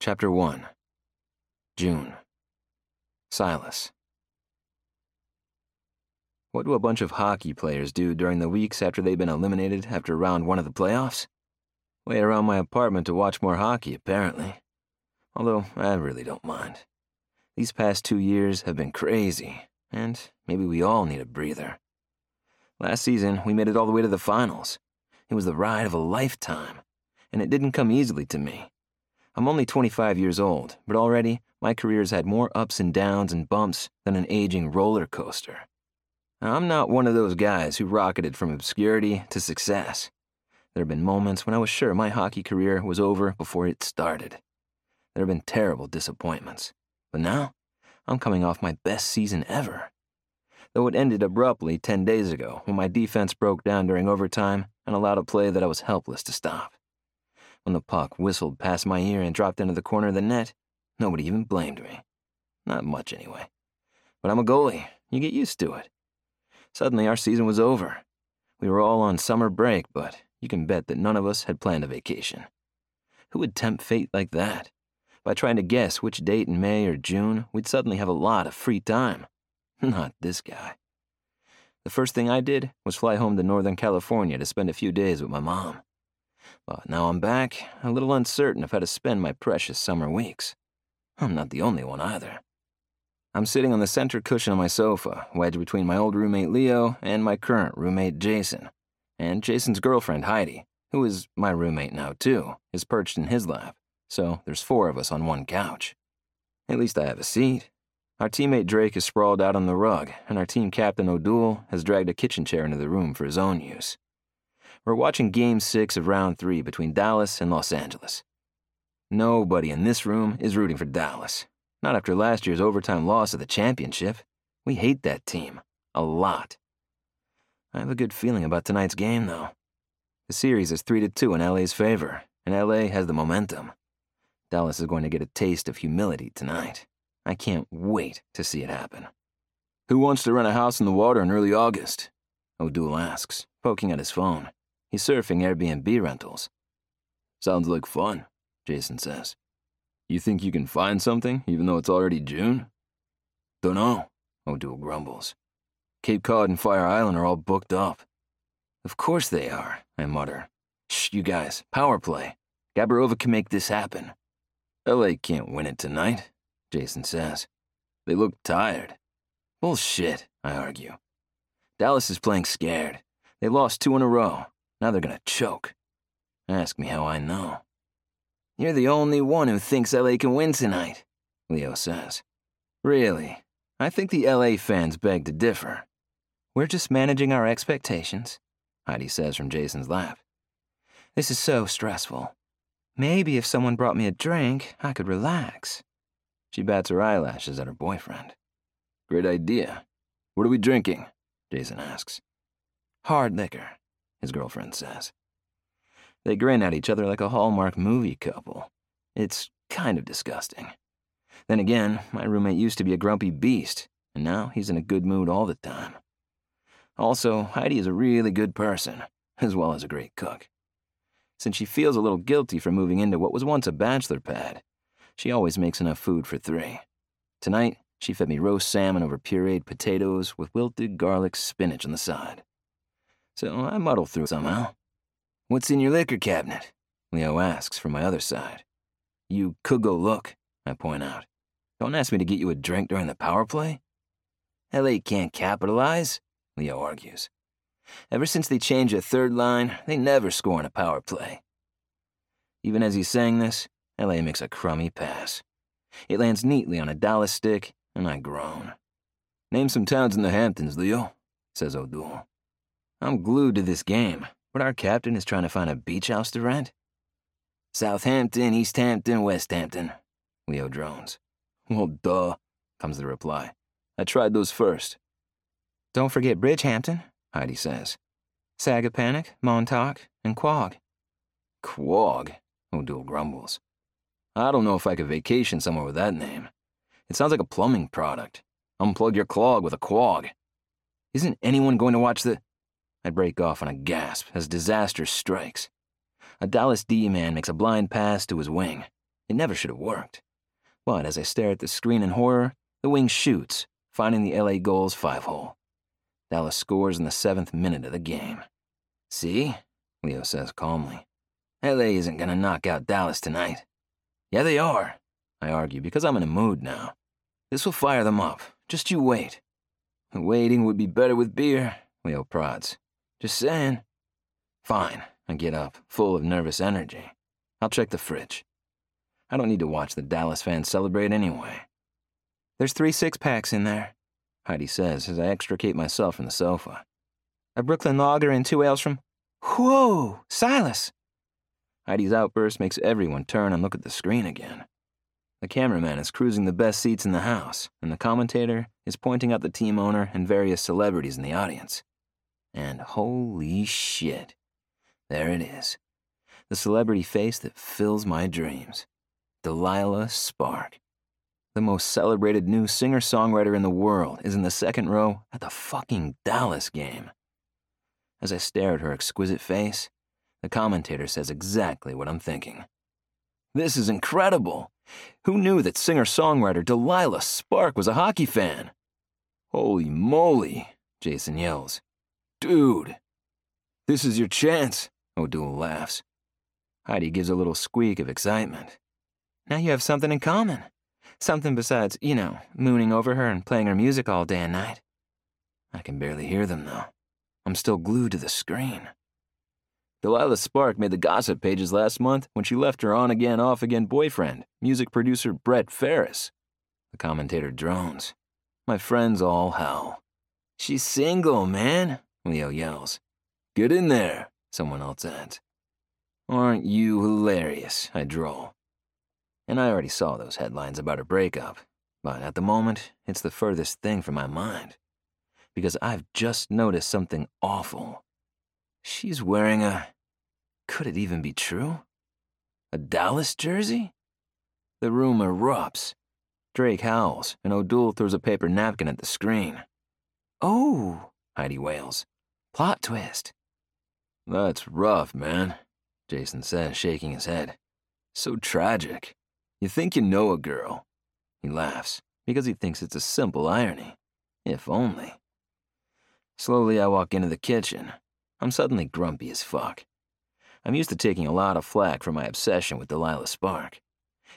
Chapter 1 June Silas. What do a bunch of hockey players do during the weeks after they've been eliminated after round one of the playoffs? Wait around my apartment to watch more hockey, apparently. Although, I really don't mind. These past two years have been crazy, and maybe we all need a breather. Last season, we made it all the way to the finals. It was the ride of a lifetime, and it didn't come easily to me. I'm only 25 years old, but already my career's had more ups and downs and bumps than an aging roller coaster. I'm not one of those guys who rocketed from obscurity to success. There have been moments when I was sure my hockey career was over before it started. There have been terrible disappointments. But now, I'm coming off my best season ever. Though it ended abruptly 10 days ago when my defense broke down during overtime and allowed a play that I was helpless to stop. When the puck whistled past my ear and dropped into the corner of the net, nobody even blamed me. Not much, anyway. But I'm a goalie. You get used to it. Suddenly, our season was over. We were all on summer break, but you can bet that none of us had planned a vacation. Who would tempt fate like that? By trying to guess which date in May or June we'd suddenly have a lot of free time. Not this guy. The first thing I did was fly home to Northern California to spend a few days with my mom. But now I'm back, a little uncertain of how to spend my precious summer weeks. I'm not the only one either. I'm sitting on the center cushion of my sofa, wedged between my old roommate Leo and my current roommate Jason. And Jason's girlfriend Heidi, who is my roommate now too, is perched in his lap. So there's four of us on one couch. At least I have a seat. Our teammate Drake is sprawled out on the rug, and our team captain O'Doul has dragged a kitchen chair into the room for his own use. We're watching Game 6 of Round 3 between Dallas and Los Angeles. Nobody in this room is rooting for Dallas. Not after last year's overtime loss of the championship. We hate that team. A lot. I have a good feeling about tonight's game, though. The series is 3 to 2 in LA's favor, and LA has the momentum. Dallas is going to get a taste of humility tonight. I can't wait to see it happen. Who wants to rent a house in the water in early August? O'Doul asks, poking at his phone. He's surfing Airbnb rentals. Sounds like fun, Jason says. You think you can find something, even though it's already June? Dunno, O'Doul grumbles. Cape Cod and Fire Island are all booked up. Of course they are, I mutter. Shh, you guys, power play. Gabarova can make this happen. LA can't win it tonight, Jason says. They look tired. Bullshit, I argue. Dallas is playing scared. They lost two in a row. Now they're gonna choke. Ask me how I know. You're the only one who thinks LA can win tonight, Leo says. Really? I think the LA fans beg to differ. We're just managing our expectations, Heidi says from Jason's lap. This is so stressful. Maybe if someone brought me a drink, I could relax. She bats her eyelashes at her boyfriend. Great idea. What are we drinking? Jason asks. Hard liquor, his girlfriend says. They grin at each other like a Hallmark movie couple. It's kind of disgusting. Then again, my roommate used to be a grumpy beast, and now he's in a good mood all the time. Also, Heidi is a really good person, as well as a great cook. Since she feels a little guilty for moving into what was once a bachelor pad, she always makes enough food for three. Tonight, she fed me roast salmon over pureed potatoes with wilted garlic spinach on the side. So I muddle through somehow. What's in your liquor cabinet? Leo asks from my other side. You could go look, I point out. Don't ask me to get you a drink during the power play. LA can't capitalize, Leo argues. Ever since they changed the third line, they never score in a power play. Even as he's saying this, LA makes a crummy pass. It lands neatly on a Dallas stick, and I groan. Name some towns in the Hamptons, Leo, says O'Doul. I'm glued to this game, but our captain is trying to find a beach house to rent. Southampton, East Hampton, West Hampton, Leo drones. Well, duh, comes the reply. I tried those first. Don't forget Bridgehampton, Heidi says. Sagaponack, Montauk, and Quogue. Quogue, O'Doul grumbles. I don't know if I could vacation somewhere with that name. It sounds like a plumbing product. Unplug your clog with a quag. Isn't anyone going to watch the. I break off on a gasp as disaster strikes. A Dallas D man makes a blind pass to his wing. It never should have worked. But as I stare at the screen in horror, the wing shoots, finding the LA goal's five hole. Dallas scores in the seventh minute of the game. See? Leo says calmly. LA isn't gonna knock out Dallas tonight. Yeah, they are, I argue, because I'm in a mood now. This will fire them up. Just you wait. Waiting would be better with beer, Leo prods. Just saying. Fine, I get up, full of nervous energy. I'll check the fridge. I don't need to watch the Dallas fans celebrate anyway. There's three six packs in there, Heidi says as I extricate myself from the sofa. A Brooklyn lager and two ales from. Whoa, Silas! Heidi's outburst makes everyone turn and look at the screen again. The cameraman is cruising the best seats in the house, and the commentator is pointing out the team owner and various celebrities in the audience. And holy shit, there it is. The celebrity face that fills my dreams. Delilah Spark. The most celebrated new singer songwriter in the world is in the second row at the fucking Dallas game. As I stare at her exquisite face, the commentator says exactly what I'm thinking. This is incredible. Who knew that singer songwriter Delilah Spark was a hockey fan? Holy moly, Jason yells. Dude, this is your chance, O'Doul laughs. Heidi gives a little squeak of excitement. Now you have something in common. Something besides, you know, mooning over her and playing her music all day and night. I can barely hear them, though. I'm still glued to the screen. Delilah Spark made the gossip pages last month when she left her on again, off again boyfriend, music producer Brett Ferris. The commentator drones. My friends all howl. She's single, man, Leo yells. Get in there, someone else adds. Aren't you hilarious, I drawl. And I already saw those headlines about her breakup, but at the moment, it's the furthest thing from my mind. Because I've just noticed something awful. She's wearing a. Could it even be true? A Dallas jersey? The room erupts. Drake howls, and O'Doul throws a paper napkin at the screen. Oh, Heidi wails. Plot twist. That's rough, man, Jason says, shaking his head. So tragic. You think you know a girl. He laughs, because he thinks it's a simple irony. If only. Slowly, I walk into the kitchen, I'm suddenly grumpy as fuck. I'm used to taking a lot of flack for my obsession with Delilah Spark,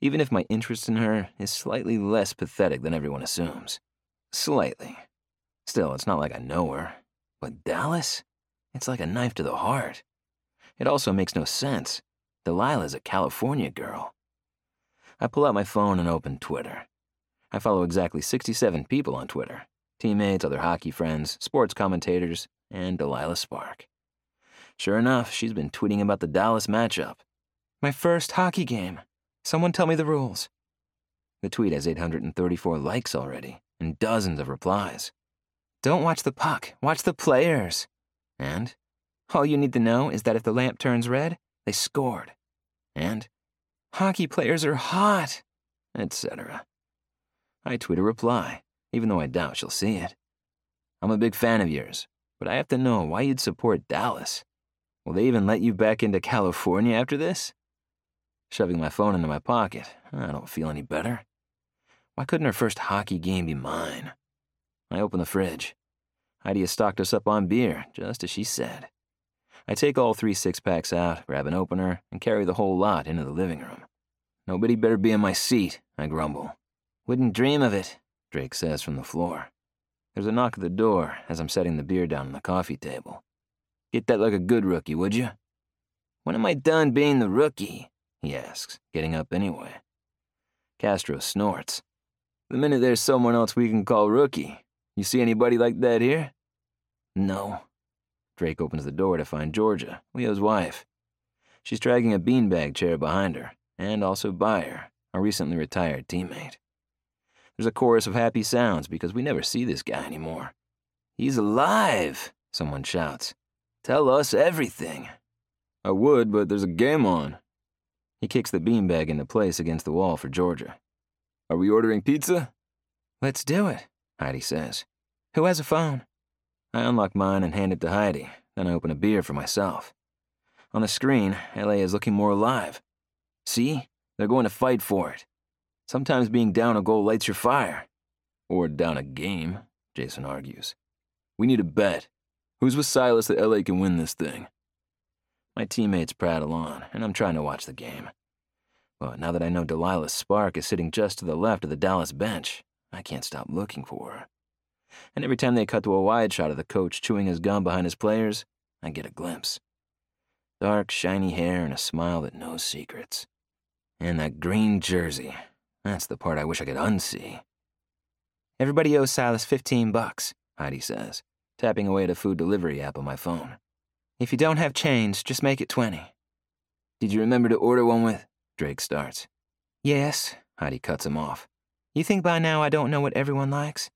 even if my interest in her is slightly less pathetic than everyone assumes. Slightly. Still, it's not like I know her. But Dallas? It's like a knife to the heart. It also makes no sense. Delilah's a California girl. I pull out my phone and open Twitter. I follow exactly 67 people on Twitter teammates, other hockey friends, sports commentators, and Delilah Spark. Sure enough, she's been tweeting about the Dallas matchup. My first hockey game. Someone tell me the rules. The tweet has 834 likes already, and dozens of replies. Don't watch the puck, watch the players. And all you need to know is that if the lamp turns red, they scored. And hockey players are hot, etc. I tweet a reply, even though I doubt she'll see it. I'm a big fan of yours, but I have to know why you'd support Dallas. Will they even let you back into California after this? Shoving my phone into my pocket, I don't feel any better. Why couldn't her first hockey game be mine? I open the fridge. Has stocked us up on beer, just as she said. I take all three six packs out, grab an opener, and carry the whole lot into the living room. Nobody better be in my seat, I grumble. Wouldn't dream of it, Drake says from the floor. There's a knock at the door as I'm setting the beer down on the coffee table. Get that like a good rookie, would you? When am I done being the rookie? He asks, getting up anyway. Castro snorts. The minute there's someone else we can call rookie. You see anybody like that here? No. Drake opens the door to find Georgia, Leo's wife. She's dragging a beanbag chair behind her, and also by her, a recently retired teammate. There's a chorus of happy sounds because we never see this guy anymore. He's alive, someone shouts. Tell us everything. I would, but there's a game on. He kicks the beanbag into place against the wall for Georgia. Are we ordering pizza? Let's do it, Heidi says. Who has a phone? I unlock mine and hand it to Heidi, then I open a beer for myself. On the screen, LA is looking more alive. See? They're going to fight for it. Sometimes being down a goal lights your fire. Or down a game, Jason argues. We need a bet. Who's with Silas that LA can win this thing? My teammates prattle on, and I'm trying to watch the game. But now that I know Delilah Spark is sitting just to the left of the Dallas bench, I can't stop looking for her. And every time they cut to a wide shot of the coach chewing his gum behind his players, I get a glimpse. Dark, shiny hair and a smile that knows secrets. And that green jersey. That's the part I wish I could unsee. Everybody owes Silas 15 bucks, Heidi says, tapping away at a food delivery app on my phone. If you don't have change, just make it 20. Did you remember to order one with? Drake starts. Yes, Heidi cuts him off. You think by now I don't know what everyone likes?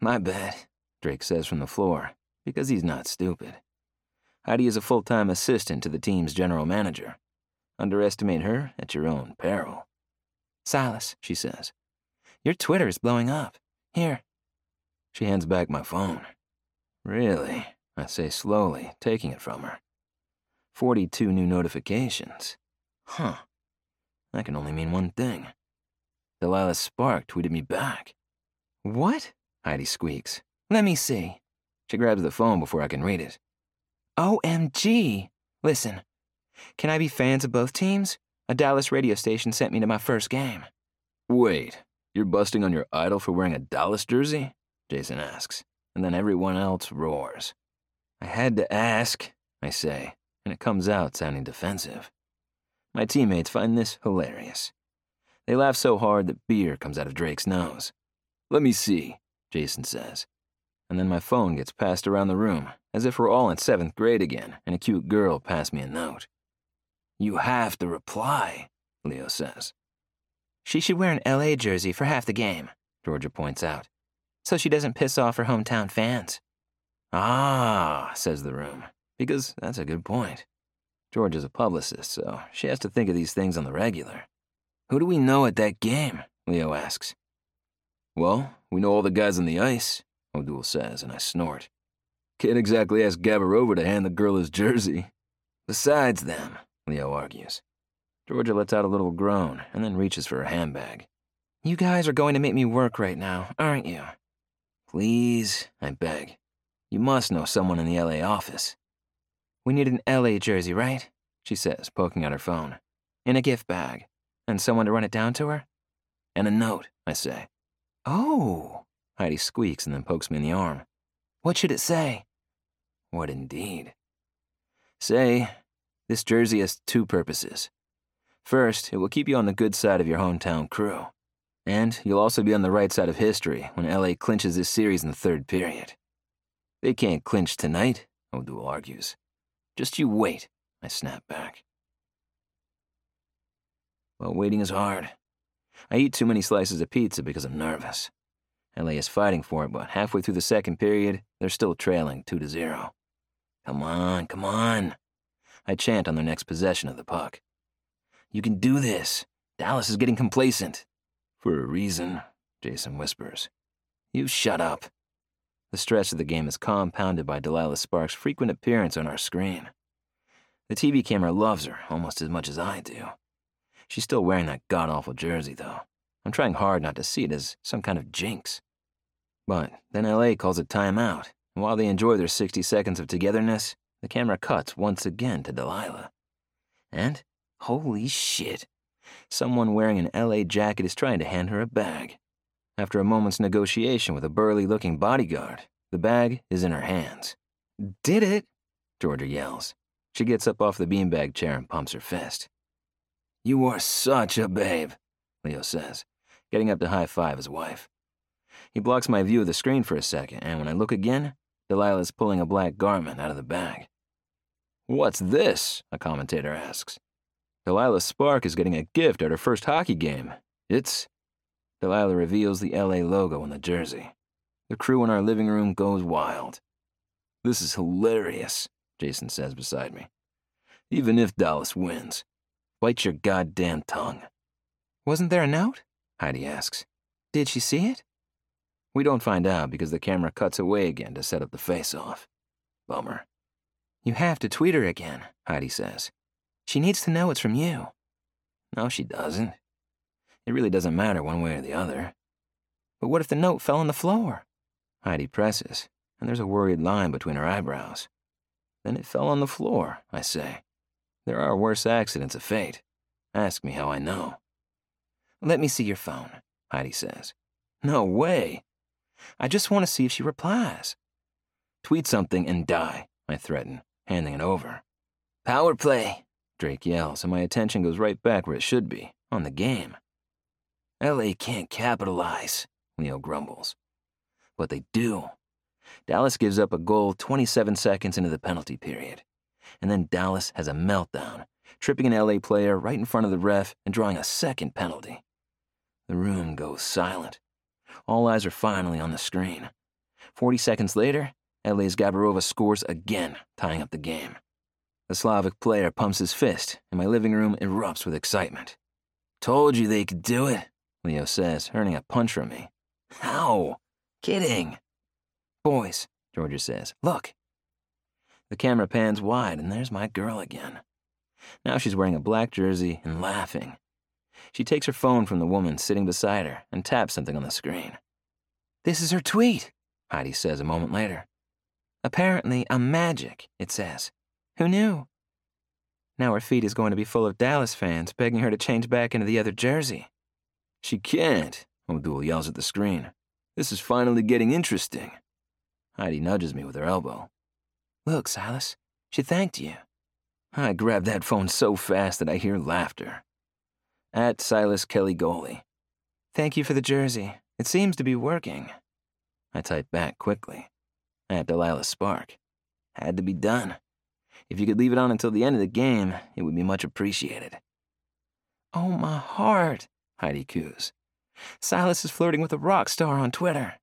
My bad, Drake says from the floor, because he's not stupid. Heidi is a full time assistant to the team's general manager. Underestimate her at your own peril. Silas, she says, your Twitter is blowing up. Here. She hands back my phone. Really? I say slowly, taking it from her. 42 new notifications. Huh. That can only mean one thing. Delilah Spark tweeted me back. What? Heidi squeaks. Let me see. She grabs the phone before I can read it. OMG! Listen, can I be fans of both teams? A Dallas radio station sent me to my first game. Wait, you're busting on your idol for wearing a Dallas jersey? Jason asks, and then everyone else roars. I had to ask, I say, and it comes out sounding defensive. My teammates find this hilarious. They laugh so hard that beer comes out of Drake's nose. Let me see, Jason says. And then my phone gets passed around the room, as if we're all in seventh grade again, and a cute girl passed me a note. You have to reply, Leo says. She should wear an LA jersey for half the game, Georgia points out, so she doesn't piss off her hometown fans. Ah, says the room, because that's a good point. Georgia's a publicist, so she has to think of these things on the regular. Who do we know at that game? Leo asks. Well, we know all the guys on the ice, O'Doul says, and I snort. Can't exactly ask Gabarova to hand the girl his jersey. Besides them, Leo argues. Georgia lets out a little groan and then reaches for her handbag. You guys are going to make me work right now, aren't you? Please, I beg. You must know someone in the LA office. We need an LA jersey, right? She says, poking at her phone. In a gift bag. And someone to run it down to her? And a note, I say. Oh, Heidi squeaks and then pokes me in the arm. What should it say? What indeed? Say, this jersey has two purposes. First, it will keep you on the good side of your hometown crew. And you'll also be on the right side of history when LA clinches this series in the third period. They can't clinch tonight, O'Doul argues. Just you wait, I snap back. Well, waiting is hard. I eat too many slices of pizza because I'm nervous. LA is fighting for it, but halfway through the second period, they're still trailing 2 to 0. Come on, come on. I chant on their next possession of the puck. You can do this. Dallas is getting complacent. For a reason, Jason whispers. You shut up. The stress of the game is compounded by Delilah Sparks' frequent appearance on our screen. The TV camera loves her almost as much as I do. She's still wearing that god awful jersey, though. I'm trying hard not to see it as some kind of jinx. But then LA calls a timeout, and while they enjoy their 60 seconds of togetherness, the camera cuts once again to Delilah. And, holy shit, someone wearing an LA jacket is trying to hand her a bag. After a moment's negotiation with a burly looking bodyguard, the bag is in her hands. Did it? Georgia yells. She gets up off the beanbag chair and pumps her fist. You are such a babe, Leo says, getting up to high five his wife. He blocks my view of the screen for a second, and when I look again, Delilah's pulling a black garment out of the bag. What's this? A commentator asks. Delilah Spark is getting a gift at her first hockey game. It's Delilah reveals the LA logo on the jersey. The crew in our living room goes wild. This is hilarious, Jason says beside me. Even if Dallas wins, bite your goddamn tongue. Wasn't there a note? Heidi asks. Did she see it? We don't find out because the camera cuts away again to set up the face off. Bummer. You have to tweet her again, Heidi says. She needs to know it's from you. No, she doesn't. It really doesn't matter one way or the other. But what if the note fell on the floor? Heidi presses, and there's a worried line between her eyebrows. Then it fell on the floor, I say. There are worse accidents of fate. Ask me how I know. Let me see your phone, Heidi says. No way. I just want to see if she replies. Tweet something and die, I threaten, handing it over. Power play, Drake yells, and my attention goes right back where it should be, on the game. LA can't capitalize, Leo grumbles. But they do. Dallas gives up a goal 27 seconds into the penalty period. And then Dallas has a meltdown, tripping an LA player right in front of the ref and drawing a second penalty. The room goes silent. All eyes are finally on the screen. 40 seconds later, LA's Gabarova scores again, tying up the game. The Slavic player pumps his fist, and my living room erupts with excitement. Told you they could do it, Leo says, earning a punch from me. How? Kidding. Boys, Georgia says, look. The camera pans wide, and there's my girl again. Now she's wearing a black jersey and laughing. She takes her phone from the woman sitting beside her and taps something on the screen. This is her tweet, Heidi says a moment later. Apparently, I'm magic, it says. Who knew? Now her feed is going to be full of Dallas fans begging her to change back into the other jersey. She can't, O'Doul yells at the screen. This is finally getting interesting. Heidi nudges me with her elbow. Look, Silas, she thanked you. I grab that phone so fast that I hear laughter. At Silas Kelly Goalie. Thank you for the jersey. It seems to be working. I type back quickly. At Delilah Spark. Had to be done. If you could leave it on until the end of the game, it would be much appreciated. Oh, my heart, Heidi coos. Silas is flirting with a rock star on Twitter.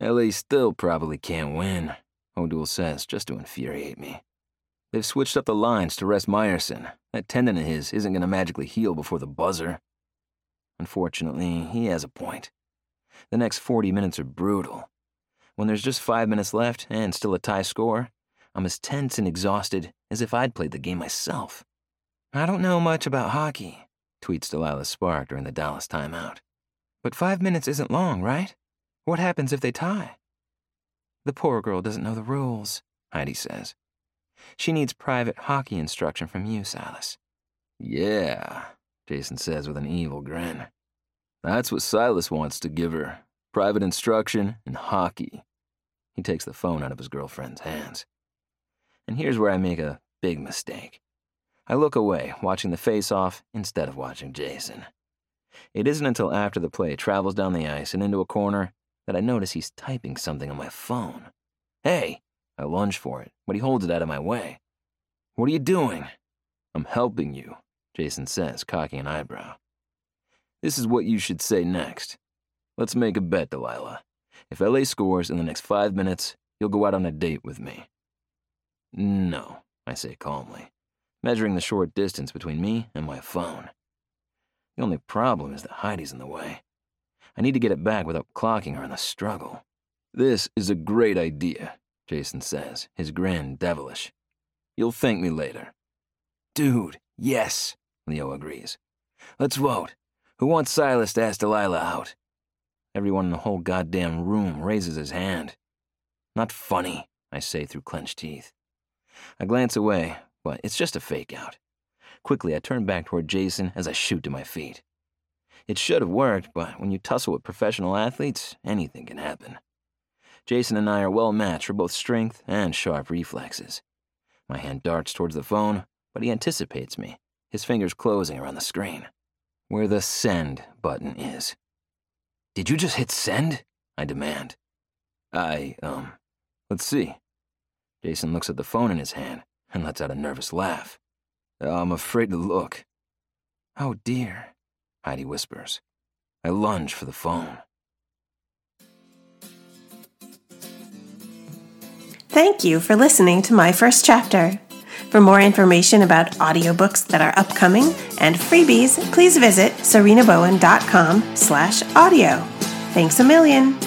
LA still probably can't win, O'Doul says, just to infuriate me. They've switched up the lines to rest Meyerson. That tendon of his isn't going to magically heal before the buzzer. Unfortunately, he has a point. The next 40 minutes are brutal. When there's just five minutes left and still a tie score, I'm as tense and exhausted as if I'd played the game myself. I don't know much about hockey, tweets Delilah Spark during the Dallas timeout. But five minutes isn't long, right? What happens if they tie? The poor girl doesn't know the rules, Heidi says. She needs private hockey instruction from you, Silas. Yeah, Jason says with an evil grin. That's what Silas wants to give her private instruction in hockey. He takes the phone out of his girlfriend's hands. And here's where I make a big mistake. I look away, watching the face off instead of watching Jason. It isn't until after the play travels down the ice and into a corner that I notice he's typing something on my phone. Hey! I lunge for it, but he holds it out of my way. What are you doing? I'm helping you, Jason says, cocking an eyebrow. This is what you should say next. Let's make a bet, Delilah. If LA scores in the next five minutes, you'll go out on a date with me. No, I say calmly, measuring the short distance between me and my phone. The only problem is that Heidi's in the way. I need to get it back without clocking her in the struggle. This is a great idea, Jason says, his grin devilish. You'll thank me later. Dude, yes, Leo agrees. Let's vote. Who wants Silas to ask Delilah out? Everyone in the whole goddamn room raises his hand. Not funny, I say through clenched teeth. I glance away, but it's just a fake out. Quickly, I turn back toward Jason as I shoot to my feet. It should have worked, but when you tussle with professional athletes, anything can happen. Jason and I are well matched for both strength and sharp reflexes. My hand darts towards the phone, but he anticipates me, his fingers closing around the screen, where the send button is. Did you just hit send? I demand. I, um, let's see. Jason looks at the phone in his hand and lets out a nervous laugh. I'm afraid to look. Oh dear, Heidi whispers. I lunge for the phone. Thank you for listening to my first chapter. For more information about audiobooks that are upcoming and freebies, please visit sarinabowen.com slash audio. Thanks a million.